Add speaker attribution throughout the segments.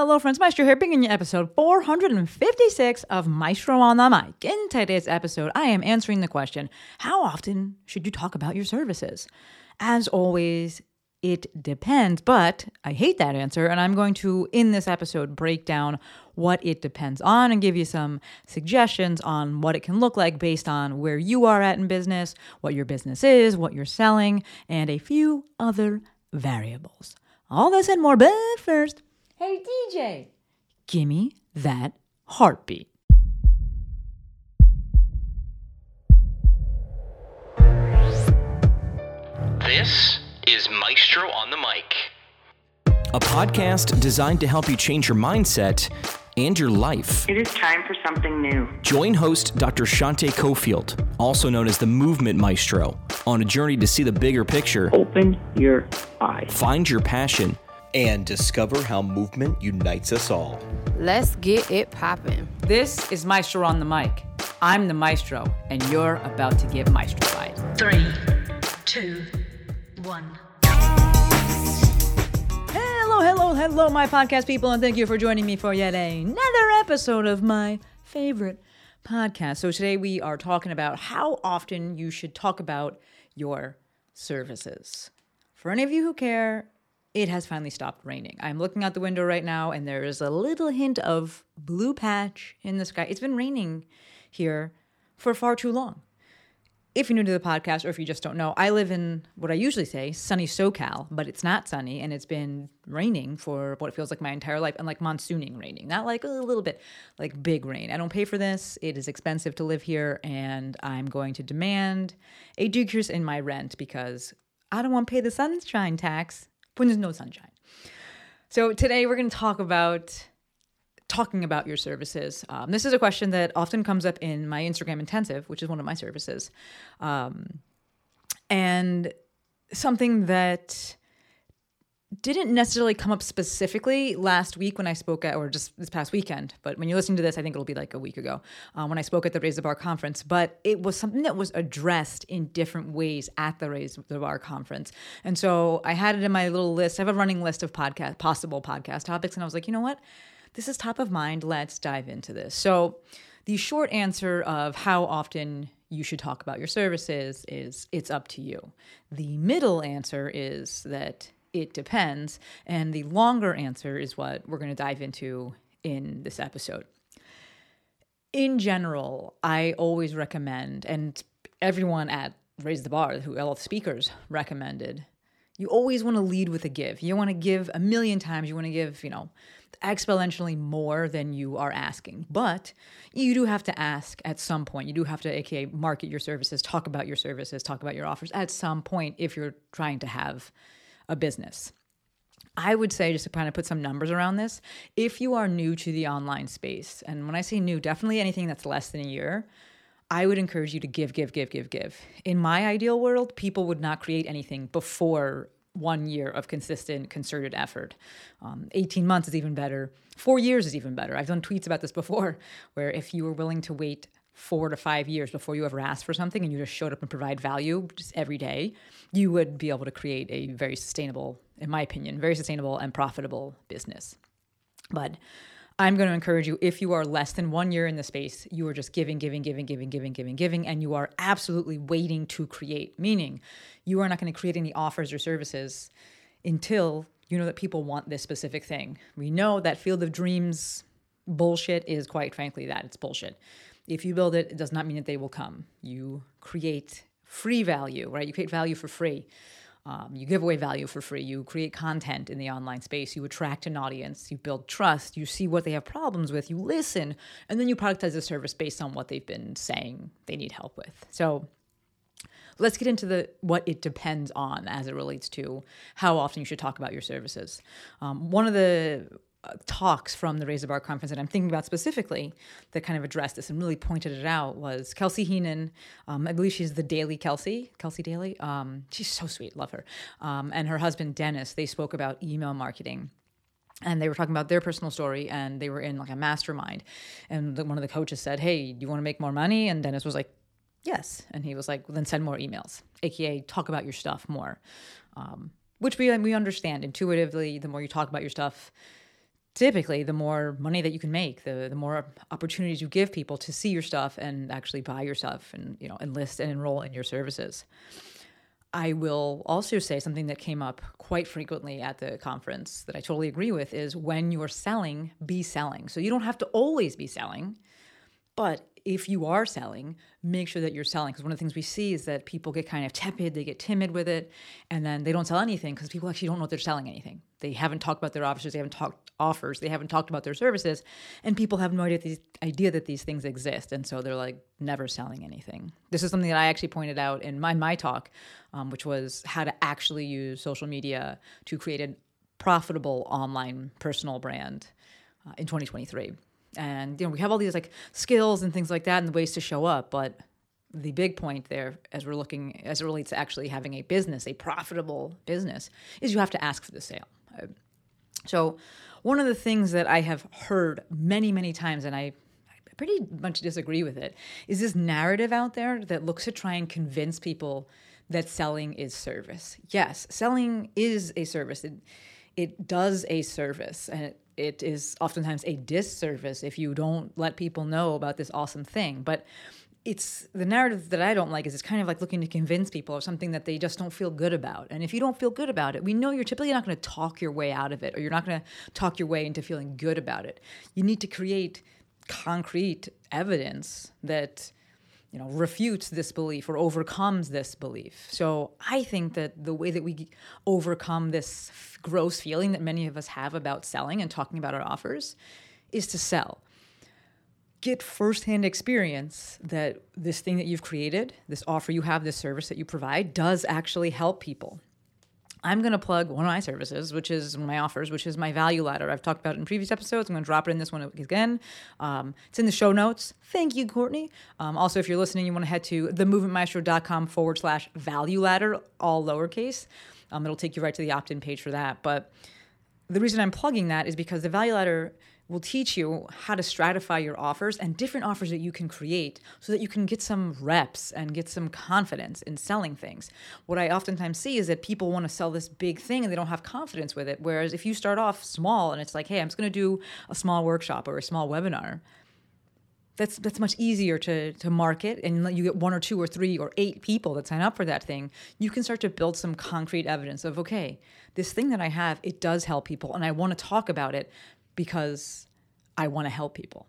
Speaker 1: Hello, friends. Maestro here, bringing you episode 456 of Maestro on the Mic. In today's episode, I am answering the question How often should you talk about your services? As always, it depends, but I hate that answer. And I'm going to, in this episode, break down what it depends on and give you some suggestions on what it can look like based on where you are at in business, what your business is, what you're selling, and a few other variables. All this and more, but first, hey DJ, gimme that heartbeat.
Speaker 2: This is Maestro on the Mic.
Speaker 3: a podcast designed to help you change your mindset and your life.
Speaker 4: It is time for something new.
Speaker 3: Join host Dr. Shante Cofield, also known as the Movement Maestro, on a journey to see the bigger picture,
Speaker 4: Open your eyes.
Speaker 3: find your passion,
Speaker 5: and discover how movement unites us all.
Speaker 6: Let's get it poppin'.
Speaker 1: This is Maestro on the Mic. I'm the Maestro, and you're about to get maestrofied.
Speaker 7: Three, two, one.
Speaker 1: Hello, hello, hello, my podcast people, and thank you for joining me for yet another episode of my favorite podcast. So, today we are talking about how often you should talk about your services. For any of you who care, it has finally stopped raining. I'm looking out the window right now, and there is a little hint of blue patch in the sky. It's been raining here for far too long if you're new to the podcast or if you just don't know, I live in what I usually say sunny SoCal, but it's not sunny and it's been raining for what it feels like my entire life and like monsooning raining, not like a little bit, like big rain. I don't pay for this. It is expensive to live here and I'm going to demand a decrease in my rent because I don't want to pay the sunshine tax when there's no sunshine. So today we're going to talk about talking about your services. Um, this is a question that often comes up in my Instagram intensive, which is one of my services, um, and something that didn't necessarily come up specifically last week when I spoke at, or just this past weekend. But when you're listening to this, I think it'll be like a week ago uh, when I spoke at the Raise the Bar conference. But it was something that was addressed in different ways at the Raise the Bar conference. And so I had it in my little list. I have a running list of podcast, possible podcast topics. And I was like, you know what? This is top of mind. Let's dive into this. So the short answer of how often you should talk about your services is it's up to you. The middle answer is that it depends. And the longer answer is what we're going to dive into in this episode. In general, I always recommend, and everyone at Raise the Bar, who the speakers recommended, you always want to lead with a give. You want to give a million times. You want to give, you know, exponentially more than you are asking. But you do have to ask at some point. You do have to, aka, market your services, talk about your services, talk about your offers at some point if you're trying to have a business. I would say, just to kind of put some numbers around this, if you are new to the online space, and when I say new, definitely anything that's less than a year, I would encourage you to give, give, give, give, give. In my ideal world, people would not create anything before one year of consistent, concerted effort. Um, 18 months is even better. Four years is even better. I've done tweets about this before, where if you were willing to wait four to five years before you ever asked for something and you just showed up and provide value just every day, you would be able to create a very sustainable, in my opinion, very sustainable and profitable business. But I'm going to encourage you if you are less than one year in the space, you are just giving, giving, giving, giving, giving, giving, giving, and you are absolutely waiting to create, meaning you are not going to create any offers or services until you know that people want this specific thing. We know that field of dreams bullshit is quite frankly that it's bullshit. If you build it, it does not mean that they will come. You create free value, right? You create value for free. Um, you give away value for free. You create content in the online space. You attract an audience. You build trust. You see what they have problems with. You listen, and then you productize a service based on what they've been saying they need help with. So let's get into the what it depends on as it relates to how often you should talk about your services. Um, one of the talks from the Raise the Bar conference that I'm thinking about specifically that kind of addressed this and really pointed it out was Kelsey Heenan. Um, I believe she's the Daily Kelsey, Kelsey Daily. Um, she's so sweet, love her. Um, and her husband Dennis. They spoke about email marketing and they were talking about their personal story and they were in like a mastermind and the, one of the coaches said hey do you want to make more money and dennis was like yes and he was like well, then send more emails aka talk about your stuff more um, which we, we understand intuitively the more you talk about your stuff typically the more money that you can make, the the more opportunities you give people to see your stuff and actually buy your stuff and you know enlist and enroll in your services. I will also say something that came up quite frequently at the conference that I totally agree with is when you're selling, be selling. So you don't have to always be selling, but if you are selling, make sure that you're selling. Because one of the things we see is that people get kind of tepid, they get timid with it, and then they don't sell anything because people actually don't know if they're selling anything. They haven't talked about their offers, they haven't talked offers, they haven't talked about their services, and people have no idea, these, idea that these things exist. And so they're like never selling anything. This is something that I actually pointed out in my, my talk, um, which was how to actually use social media to create a profitable online personal brand uh, in 2023 and you know we have all these like skills and things like that and ways to show up but the big point there as we're looking as it relates to actually having a business a profitable business is you have to ask for the sale. So one of the things that i have heard many many times and i I pretty much disagree with it is this narrative out there that looks to try and convince people that selling is service. Yes selling is a service. It, it does a service and it, it is oftentimes a disservice if you don't let people know about this awesome thing but it's the narrative that I don't like is it's kind of like looking to convince people of something that they just don't feel good about. And if you don't feel good about it, we know you're typically not going to talk your way out of it or you're not going to talk your way into feeling good about it. You need to create concrete evidence that you know refutes this belief or overcomes this belief. So i think that the way that we overcome this f- gross feeling that many of us have about selling and talking about our offers is to sell. Get firsthand experience that this thing that you've created this offer you have this service that you provide does actually help people I'm going to plug one of my services, which is my offers, which is my value ladder. I've talked about it in previous episodes. I'm going to drop it in this one again. Um, it's in the show notes. Thank you, Courtney. Um, also, if you're listening, you want to head to themovementmaestro.com forward slash value ladder, all lowercase. Um, it'll take you right to the opt in page for that. But the reason I'm plugging that is because the value ladder will teach you how to stratify your offers and different offers that you can create so that you can get some reps and get some confidence in selling things. What I oftentimes see is that people want to sell this big thing and they don't have confidence with it. Whereas if you start off small and it's like, hey, I'm just going to do a small workshop or a small webinar, that's that's much easier to to market and you get one or two or three or eight people that sign up for that thing you can start to build some concrete evidence of okay this thing that i have it does help people and i want to talk about it because i want to help people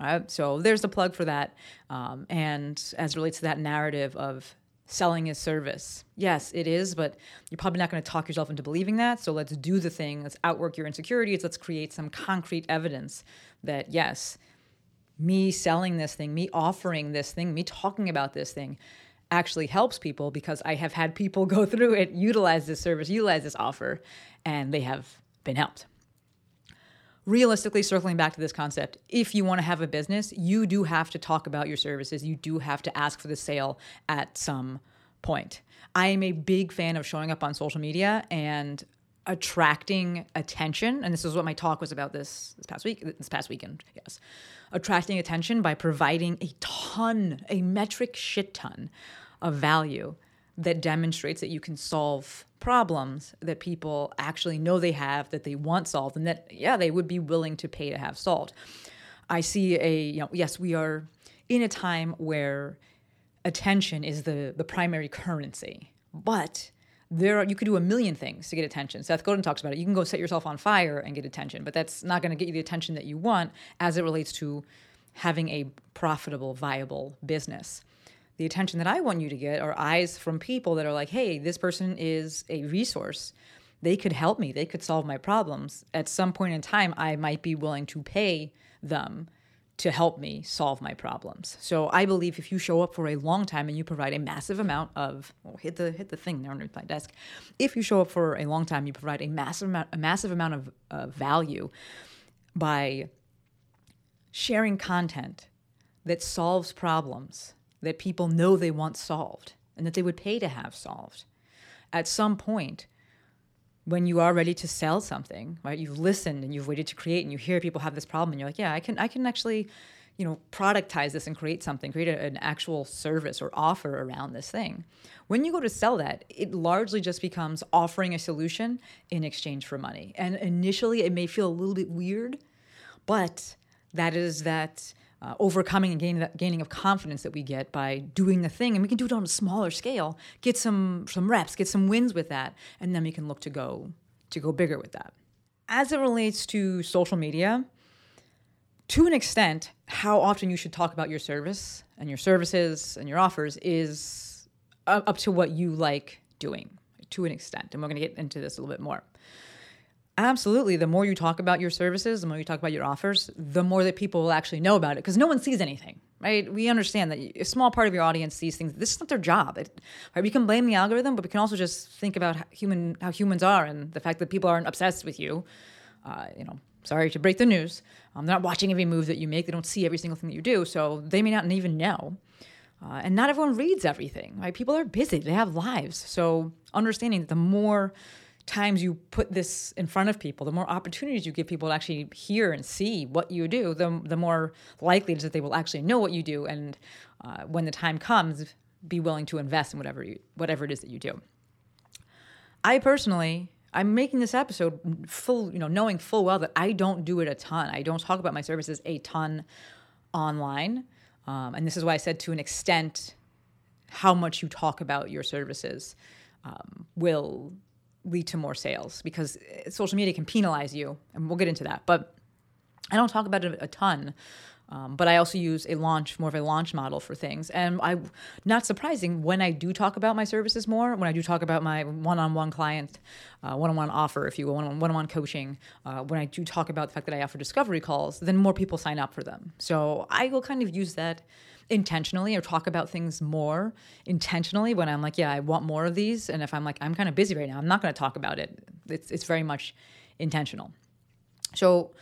Speaker 1: right so there's the plug for that um, and as relates to that narrative of selling is service yes it is but you're probably not going to talk yourself into believing that so let's do the thing let's outwork your insecurities let's create some concrete evidence that yes me selling this thing, me offering this thing, me talking about this thing actually helps people because I have had people go through it, utilize this service, utilize this offer, and they have been helped. Realistically, circling back to this concept, if you want to have a business, you do have to talk about your services. You do have to ask for the sale at some point. I am a big fan of showing up on social media and attracting attention and this is what my talk was about this this past week this past weekend yes attracting attention by providing a ton a metric shit ton of value that demonstrates that you can solve problems that people actually know they have that they want solved and that yeah they would be willing to pay to have solved i see a you know yes we are in a time where attention is the the primary currency but there are, you could do a million things to get attention. Seth Godin talks about it. You can go set yourself on fire and get attention, but that's not going to get you the attention that you want as it relates to having a profitable, viable business. The attention that I want you to get are eyes from people that are like, hey, this person is a resource. They could help me. They could solve my problems. At some point in time, I might be willing to pay them to help me solve my problems. So I believe if you show up for a long time and you provide a massive amount of oh, hit the hit the thing there underneath my desk. If you show up for a long time, you provide a massive amount a massive amount of uh, value by sharing content that solves problems that people know they want solved and that they would pay to have solved. At some point, when you are ready to sell something, right? You've listened and you've waited to create and you hear people have this problem and you're like, yeah, I can I can actually you know, productize this and create something, create a, an actual service or offer around this thing. When you go to sell that, it largely just becomes offering a solution in exchange for money. And initially, it may feel a little bit weird, but that is that uh, overcoming and gaining, that, gaining of confidence that we get by doing the thing, and we can do it on a smaller scale. Get some some reps, get some wins with that, and then we can look to go to go bigger with that. As it relates to social media, to an extent, how often you should talk about your service and your services and your offers is up to what you like doing to an extent. And we're going to get into this a little bit more. Absolutely. The more you talk about your services, the more you talk about your offers, the more that people will actually know about it because no one sees anything, right? We understand that a small part of your audience sees things. This is not their job. It, right? We can blame the algorithm, but we can also just think about how human how humans are and the fact that people aren't obsessed with you. Uh, you know, sorry to break the news. Um, they're not watching every move that you make. They don't see every single thing that you do, so they may not even know. Uh, and not everyone reads everything, right? People are busy. They have lives. So understanding that the more times you put this in front of people, the more opportunities you give people to actually hear and see what you do, the, the more likely it is that they will actually know what you do. And uh, when the time comes, be willing to invest in whatever you, whatever it is that you do. I personally, I'm making this episode full, you know, knowing full well that I don't do it a ton. I don't talk about my services a ton online. Um, and this is why I said to an extent, how much you talk about your services um, will lead to more sales because uh, social media can penalize you, and we'll get into that. But I don't talk about it a ton. Um, but I also use a launch, more of a launch model for things. And I, not surprising, when I do talk about my services more, when I do talk about my one-on-one client, uh, one-on-one offer, if you will, one-on-one coaching, uh, when I do talk about the fact that I offer discovery calls, then more people sign up for them. So I will kind of use that intentionally or talk about things more intentionally when I'm like, yeah, I want more of these. And if I'm like, I'm kind of busy right now, I'm not going to talk about it. It's, it's very much intentional. So,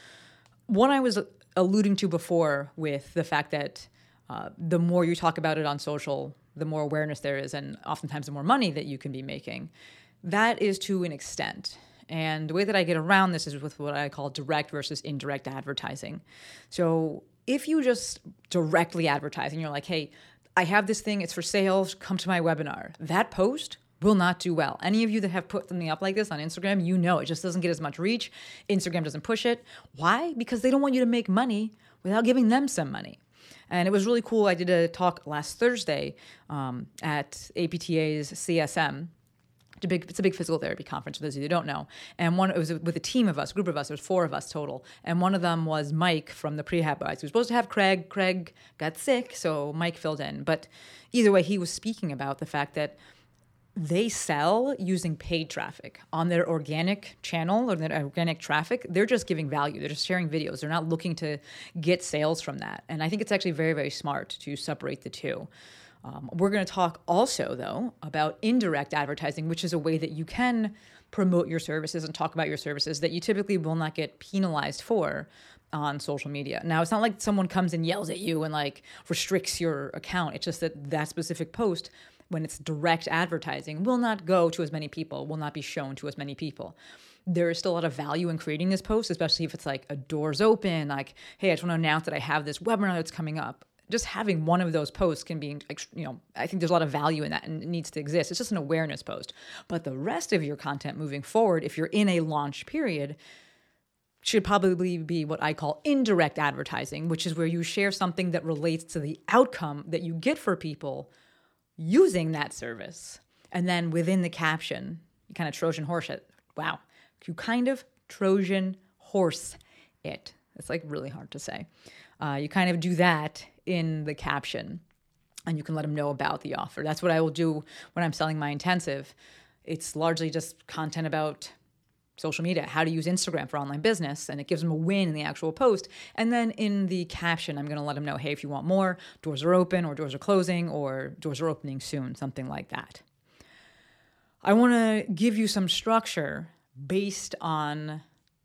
Speaker 1: what I was alluding to before with the fact that uh, the more you talk about it on social, the more awareness there is, and oftentimes the more money that you can be making. That is to an extent. And the way that I get around this is with what I call direct versus indirect advertising. So if you just directly advertise and you're like, hey, I have this thing, it's for sales, come to my webinar, that post will not do well. Any of you that have put something up like this on Instagram, you know it just doesn't get as much reach. Instagram doesn't push it. Why? Because they don't want you to make money without giving them some money. And it was really cool. I did a talk last Thursday um, at APTA's CSM, it's a big, it's a big physical therapy conference for those of you who don't know. And one, it was with a team of us, a group of us. There was four of us total, and one of them was Mike from the Prehab Guys. We were supposed to have Craig. Craig got sick, so Mike filled in. But either way, he was speaking about the fact that they sell using paid traffic on their organic channel or their organic traffic. They're just giving value. They're just sharing videos. They're not looking to get sales from that. And I think it's actually very, very smart to separate the two. Um, we're going to talk also, though, about indirect advertising, which is a way that you can promote your services and talk about your services that you typically will not get penalized for on social media. Now, it's not like someone comes and yells at you and like restricts your account. It's just that that specific post, when it's direct advertising, will not go to as many people, will not be shown to as many people there is still a lot of value in creating this post, especially if it's like a doors open, like, hey, I just want to announce that I have this webinar that's coming up just having one of those posts can be, you know, I think there's a lot of value in that and it needs to exist. It's just an awareness post. But the rest of your content moving forward, if you're in a launch period, should probably be what I call indirect advertising, which is where you share something that relates to the outcome that you get for people using that service. And then within the caption, you kind of Trojan horse it. Wow. You kind of Trojan horse it. It's like really hard to say. Uh, you kind of do that in the caption and you can let them know about the offer. That's what I will do when I'm selling my intensive. It's largely just content about social media, how to use Instagram for online business, and it gives them a win in the actual post. And then in the caption, I'm going to let them know, hey, if you want more, doors are open, or doors are closing, or doors are opening soon, something like that. I want to give you some structure based on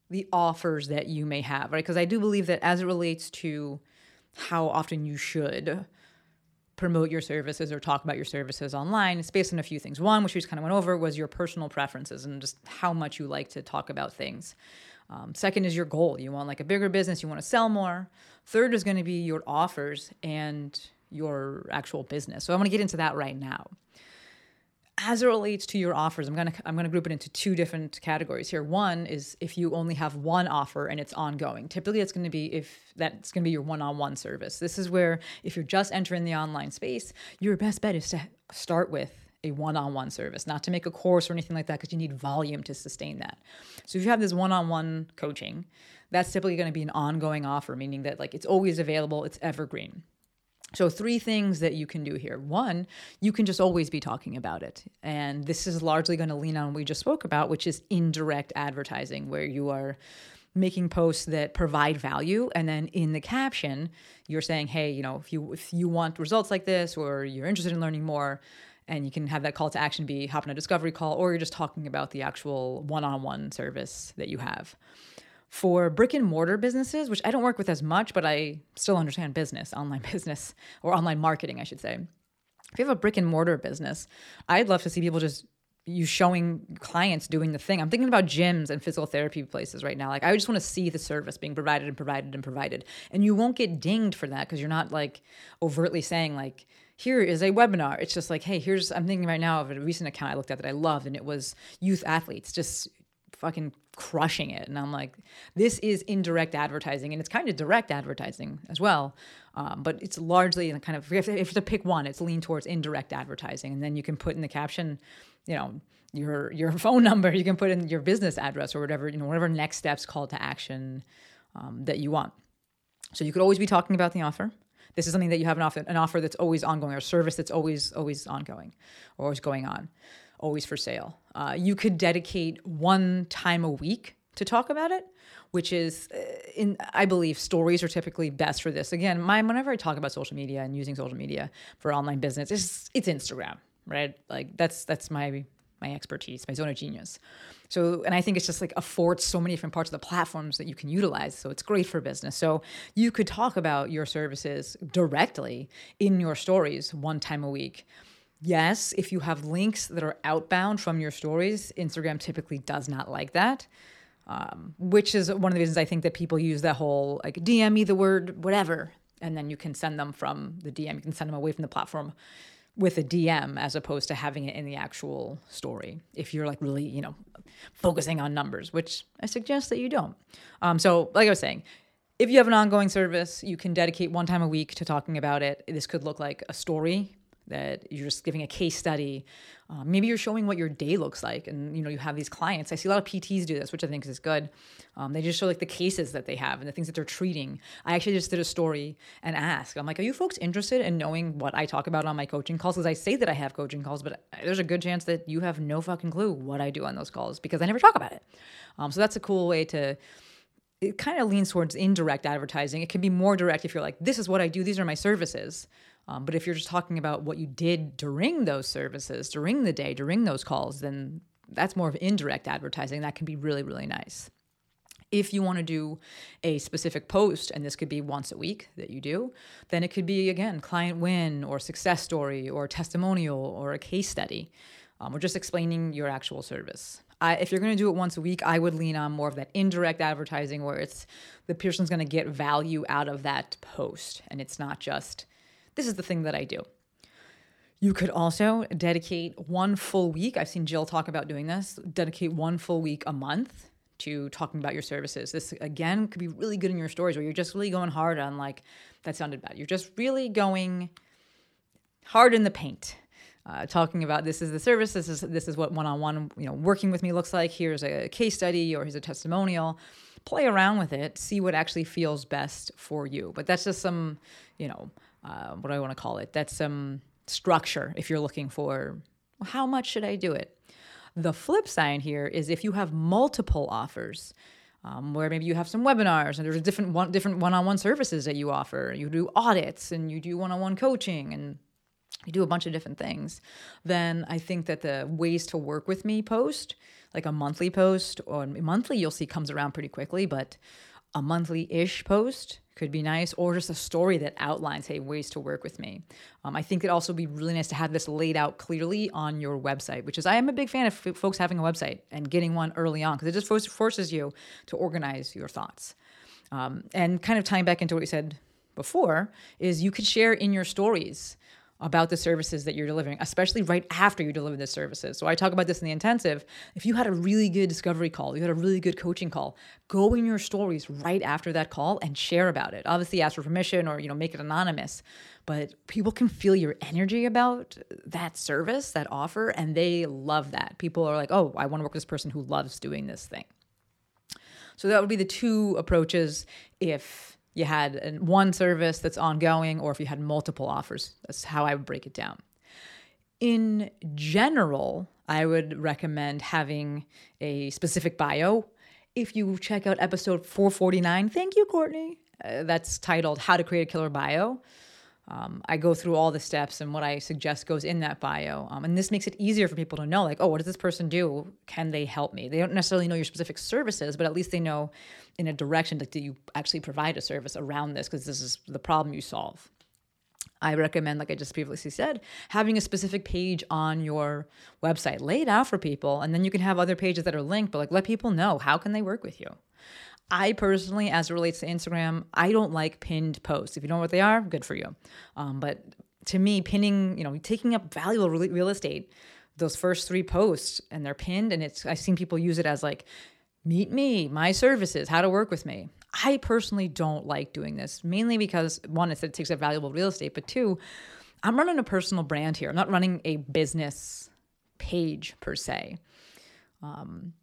Speaker 1: the offers that you may have, right? Because I do believe that as it relates to how often you should promote your services or talk about your services online. It's based on a few things. One, which we just kind of went over, was your personal preferences and just how much you like to talk about things. Um, second is your goal. You want like a bigger business, you want to sell more. Third is going to be your offers and your actual business. So I want to get into that right now. As it relates to your offers, I'm gonna I'm gonna group it into two different categories here. One is if you only have one offer and it's ongoing. Typically, it's to be if that's to be your one-on-one service. This is where if you're just entering the online space, your best bet is to start with a one-on-one service, not to make a course or anything like that, because you need volume to sustain that. So if you have this one-on-one coaching, that's typically going to be an ongoing offer, meaning that like it's always available, it's evergreen. So, three things that you can do here. One, you can just always be talking about it. And this is largely going to lean on what we just spoke about, which is indirect advertising, where you are making posts that provide value and then in the caption you're saying hey you know if you if you want results like this or you're interested in learning more and you can have that call to action be hop on a discovery call or you're just talking about the actual one-on-one service that you have for brick and mortar businesses, which I don't work with as much, but I still understand business, online business, or online marketing, I should say. If you have a brick and mortar business, I'd love to see people just you showing clients doing the thing. I'm thinking about gyms and physical therapy places right now. Like I just want to see the service being provided and provided and provided. And you won't get dinged for that because you're not like overtly saying like here is a webinar. It's just like, hey, here's I'm thinking right now of a recent account I looked at that I loved and it was youth athletes just fucking crushing it. And I'm like, this is indirect advertising, and it's kind of direct advertising as well. Um, but it's largely kind of if, if to pick one, it's lean towards indirect advertising, and then you can put in the caption, you know, your your phone number. You can put in your business address or whatever, you know, whatever next steps call to action um, that you want. So you could always be talking about the offer. This is something that you have an offer, an offer that's always ongoing, or service that's always always ongoing, or always going on always for sale. Uh, you could dedicate one time a week to talk about it, which is, uh, in I believe, stories are typically best for this. Again, my whenever I talk about social media and using social media for online business, it's it's Instagram, right? Like that's that's my my expertise, my zone of genius. So, and I think it's just like affords so many different parts of the platforms that you can utilize. So it's great for business. So you could talk about your services directly in your stories one time a week. Yes, if you have links that are outbound from your stories, Instagram typically does not like that. Um, which is one of the reasons I think that people use that whole like DM me the word whatever, and then you can send them from the DM. You can send them away from the platform with a DM as opposed to having it in the actual story. If you're like really, you know, focusing on numbers, which I suggest that you don't. Um, so, like I was saying, if you have an ongoing service, you can dedicate one time a week to talking about it. This could look like a story that you're just giving a case study. Uh, maybe you're showing what your day looks like, and you know you have these clients. I see a lot of PTs do this, which I think is good. Um, they just show like the cases that they have and the things that they're treating. I actually just did a story and asked, I'm like, are you folks interested in knowing what I talk about on my coaching calls? Because I say that I have coaching calls, but there's a good chance that you have no fucking clue what I do on those calls because I never talk about it. Um, so that's a cool way to it kind of leans towards indirect advertising. It can be more direct if you're like, this is what I do, these are my services. Um, but if you're just talking about what you did during those services, during the day, during those calls, then that's more of indirect advertising. That can be really, really nice. If you want to do a specific post, and this could be once a week that you do, then it could be again client win or success story or testimonial or a case study um, or just explaining your actual service. I, if you're going to do it once a week, I would lean on more of that indirect advertising where it's the person's going to get value out of that post and it's not just this is the thing that I do. You could also dedicate one full week. I've seen Jill talk about doing this. Dedicate one full week a month to talking about your services. This again could be really good in your stories where you're just really going hard on like that sounded bad. You're just really going hard in the paint. Uh, talking about this is the service, this is this is what one-on-one you know working with me looks like. Here's a case study or here's a testimonial. Play around with it, see what actually feels best for you. But that's just some you know uh, what do I want to call it? That's some structure if you're looking for how much should I do it. The flip side here is if you have multiple offers, um, where maybe you have some webinars and there's different one, different one-on-one services that you offer. You do audits and you do one-on-one coaching and you do a bunch of different things. Then I think that the ways to work with me post, like a monthly post or monthly, you'll see comes around pretty quickly, but a monthly-ish post could be nice, or just a story that outlines, hey, ways to work with me. Um, I think it'd also be really nice to have this laid out clearly on your website, which is I am a big fan of f- folks having a website and getting one early on because it just force- forces you to organize your thoughts. Um, and kind of tying back into what you said before is you could share in your stories about the services that you're delivering, especially right after you deliver the services. So I talk about this in the intensive. If you had a really good discovery call, you had a really good coaching call, go in your stories right after that call and share about it. Obviously ask for permission or you know make it anonymous, but people can feel your energy about that service, that offer, and they love that. People are like, "Oh, I want to work with this person who loves doing this thing." So that would be the two approaches if you had one service that's ongoing or if you had multiple offers. That's how I would break it down. In general, I would recommend having a specific bio. If you check out episode 449, thank you, Courtney. Uh, that's titled How to Create a Killer Bio. Um, I go through all the steps and what I suggest goes in that bio. Um, and this makes it easier for people to know, like, oh, what does this person do? Can they help me? They don't necessarily know your specific services, but at least they know in a direction like, do you actually provide a service around this? Because this is the problem you solve. I recommend, like I just previously said, having a specific page on your website laid out for people, and then you can have other pages that are linked, but like let people know how can they work with you. I personally, as it relates to Instagram, I don't like pinned posts. If you don't know what they are, good for you. Um, but to me, pinning, you know, taking up valuable real estate, those first three posts, and they're pinned, and it's I've seen people use it as like, meet me, my services, how to work with me. I personally don't like doing this, mainly because one, it takes up valuable real estate, but two, I'm running a personal brand here. I'm not running a business page per se. Um,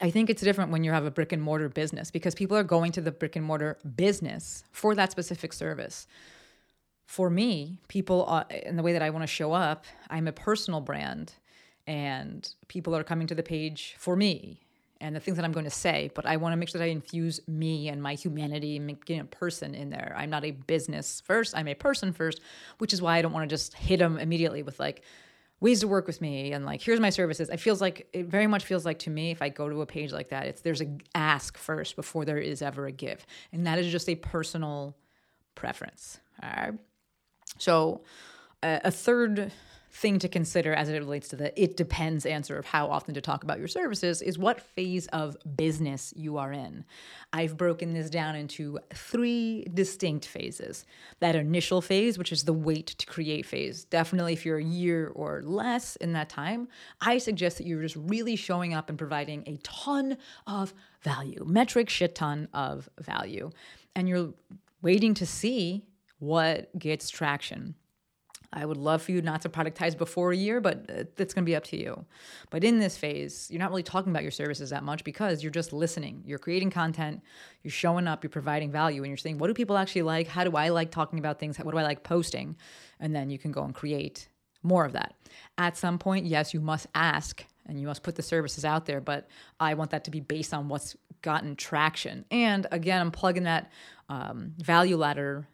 Speaker 1: I think it's different when you have a brick and mortar business because people are going to the brick and mortar business for that specific service. For me, people, are, in the way that I want to show up, I'm a personal brand and people are coming to the page for me and the things that I'm going to say, but I want to make sure that I infuse me and my humanity and making a person in there. I'm not a business first, I'm a person first, which is why I don't want to just hit them immediately with like ways to work with me and like here's my services. It feels like it very much feels like to me if I go to a page like that, it's there's a ask first before there is ever a give. And that is just a personal preference. All right. So uh, a third thing to consider as it relates to the it depends answer of how often to talk about your services is what phase of business you are in. I've broken this down into three distinct phases. That initial phase, which is the wait to create phase. Definitely, if you're a year or less in that time, I suggest that you're just really showing up and providing a ton of value, metric shit ton of value. And you're waiting to see what gets traction. I would love for you not to productize before a year, but that's going to be up to you. But in this phase, you're not really talking about your services that much because you're just listening. You're creating content, you're showing up, you're providing value, and you're saying, what do people actually like? How do I like talking about things? What do I like posting? And then you can go and create more of that. At some point, yes, you must ask and you must put the services out there, but I want that to be based on what's gotten traction. And again, I'm plugging that um, value ladder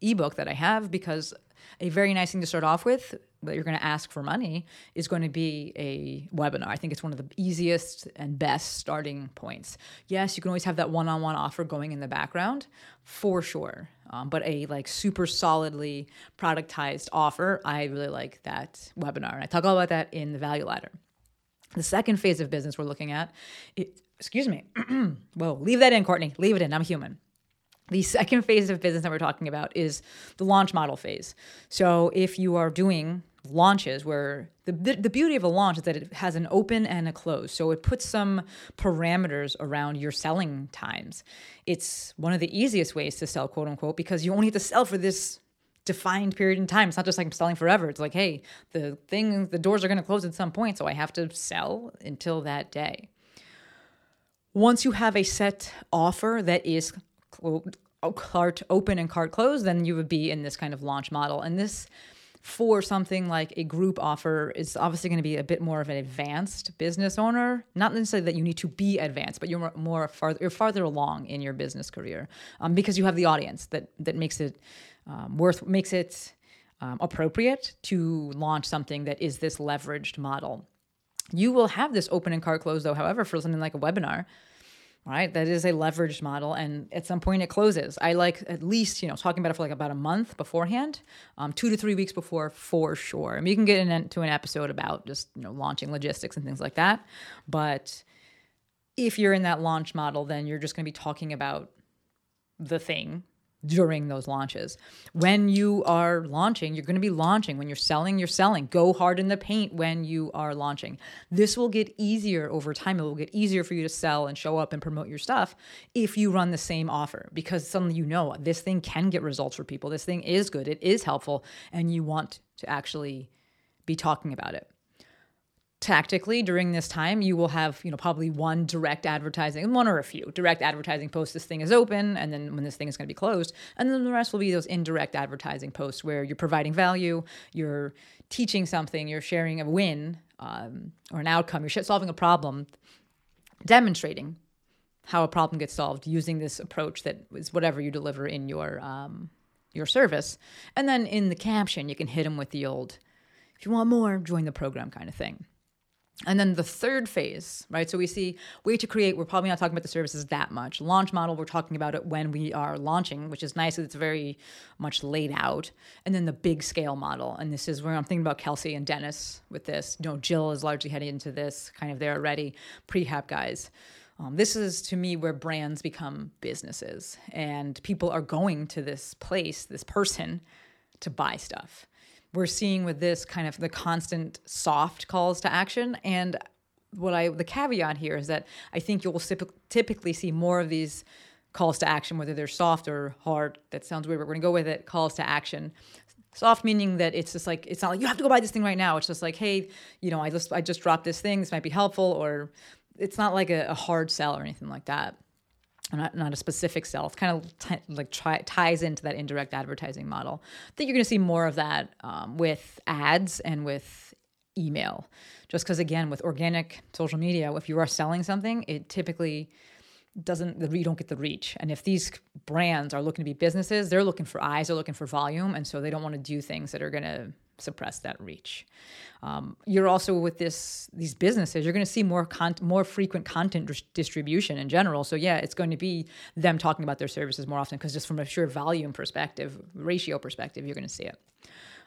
Speaker 1: ebook that I have because a very nice thing to start off with that you're going to ask for money is going to be a webinar. I think it's one of the easiest and best starting points. Yes, you can always have that one-on-one offer going in the background for sure. Um, but a like super solidly productized offer, I really like that webinar. And I talk all about that in the value ladder. The second phase of business we're looking at, it, excuse me. Whoa, leave that in, Courtney. Leave it in. I'm human. The second phase of business that we're talking about is the launch model phase. So if you are doing launches where the, the beauty of a launch is that it has an open and a close. So it puts some parameters around your selling times. It's one of the easiest ways to sell quote unquote because you only have to sell for this defined period in time. It's not just like i'm selling forever. It's like hey the thing the doors are going to close at some point so i have to sell until that day. Once you have a set offer that is cart open and cart closed, then you would be in this kind of launch model. And this, for something like a group offer, is obviously going to be a bit more of an advanced business owner. Not necessarily that you need to be advanced, but you're more farther you're farther along in your business career um, because you have the audience that that makes it um, worth makes it um, appropriate to launch something that is this leveraged model. You will have this open and cart closed though. However, for something like a webinar right? That is a leveraged model, and at some point it closes. I like at least you know talking about it for like about a month beforehand, um, two to three weeks before for sure. I mean, you can get into an episode about just you know launching logistics and things like that, but if you're in that launch model, then you're just going to be talking about the thing during those launches. When you are launching, you're going to be launching. When you're selling, you're selling. Go hard in the paint when you are launching. This will get easier over time. It will get easier for you to sell and show up and promote your stuff if you run the same offer because suddenly you know this thing can get results for people. This thing is good, it is helpful, and you want to actually be talking about it tactically during this time you will have you know probably one direct advertising one or a few direct advertising posts this thing is open and then when this thing is going to be closed and then the rest will be those indirect advertising posts where you're providing value you're teaching something you're sharing a win um, or an outcome you're solving a problem demonstrating how a problem gets solved using this approach that is whatever you deliver in your um, your service. And then in the caption you can hit them with the old if you want more join the program kind of thing and then the third phase, right? So we see way to create, we're probably not talking about the services that much. Launch model, we're talking about it when we are launching, which is nice. It's very much laid out. And then the big scale model. And this is where I'm thinking about Kelsey and Dennis with this. You know, Jill is largely heading into this, kind of there already, prehab guys. Um, this is to me where brands become businesses and people are going to this place, this person, to buy stuff we're seeing with this kind of the constant soft calls to action. And what i the caveat here is that i think you'll typically see more of these calls to action whether they're soft or hard that sounds weird but we're to go with it calls to action. Soft meaning that it's just like it's not like you have to go buy this thing right now. It's just like hey you know i just i just dropped this thing. This might be helpful or it's not like a, a hard sell or anything like that not, not a specific. It's kind of t- like try, ties into that indirect advertising model. I think you're going to see more of that um, with ads and with email. Just because, again, with organic social media, if you are selling something, it typically doesn't the you don't get the reach. And if these brands are looking to be businesses, they're looking for eyes, they're looking for volume, and so they don't want to do things that are going to suppress that reach. Um, you're also with this these businesses, you're going to see more con- more frequent content distribution in general. So yeah, it's going to be them talking about their services more often because just from a sheer volume perspective, ratio perspective, you're going to see it.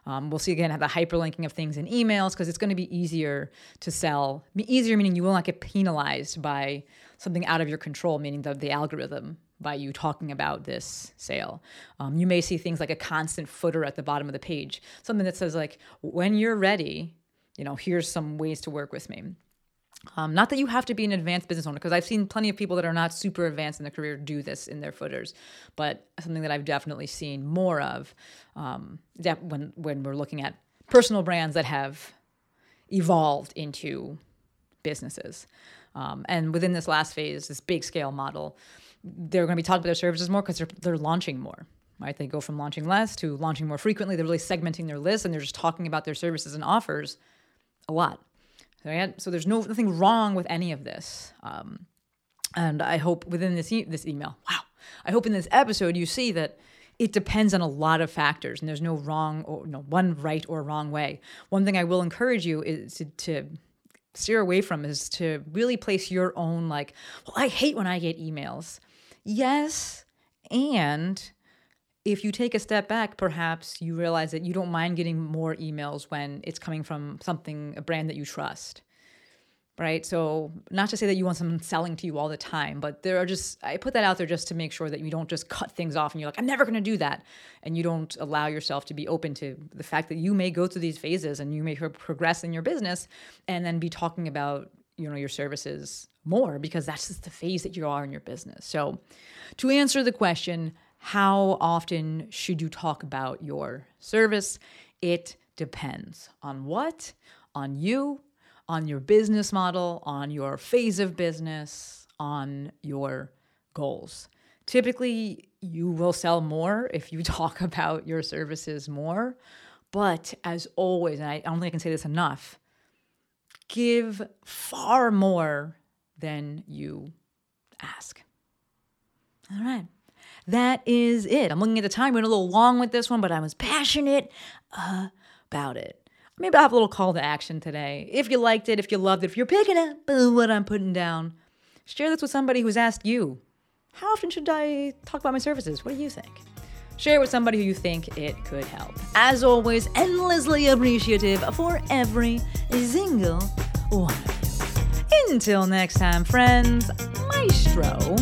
Speaker 1: Um, we'll see again the hyperlinking of things in emails because it's going to be easier to sell. Easier meaning you will not get penalized by something out of your control, meaning the, the algorithm by you talking about this sale. Um, you may see things like a constant footer at the bottom of the page, something that says like, when you're ready, you know, here's some ways to work with me. Um, not that you have to be an advanced business owner, because I've seen plenty of people that are not super advanced in their career do this in their footers, but something that I've definitely seen more of um, when when we're looking at personal brands that have evolved into businesses. Um, and within this last phase, this big scale model, they're going to be talking about their services more because they're, they're launching more. Right? They go from launching less to launching more frequently. They're really segmenting their list and they're just talking about their services and offers a lot. Right? so there's no nothing wrong with any of this. Um, and i hope within this e- this email wow i hope in this episode you see that it depends on a lot of factors and there's no wrong or no one right or wrong way. One thing i will encourage you is to, to steer away from is to really place your own like well i hate when i get emails yes and if you take a step back perhaps you realize that you don't mind getting more emails when it's coming from something a brand that you trust right? So, not to say that you want someone selling to you all the time, but there are just, I put that out there just to make sure that you don't just cut things off and you're like, I'm never going to do that. And you don't allow yourself to be open to the fact that you may go through these phases and you may progress in your business and then be talking about, you know, your services more because that's just the phase that you are in your business. So, to answer the question, how often should you talk about your service? It depends on what? On you, on your business model, on your phase of business, on your goals. Typically, you will sell more if you talk about your services more. But as always, and I don't think I can say this enough, give far more than you ask. All right. That is it. I'm looking at the time. We went a little long with this one, but I was passionate about it maybe I'll have a little call to action today. If you liked it, if you loved it, if you're picking up what I'm putting down, Share this with somebody who's asked you, how often should I talk about my services? What do you think? Share it with somebody who you think it could help. As always, endlessly appreciative for every single one. Until next time, friends, Maestro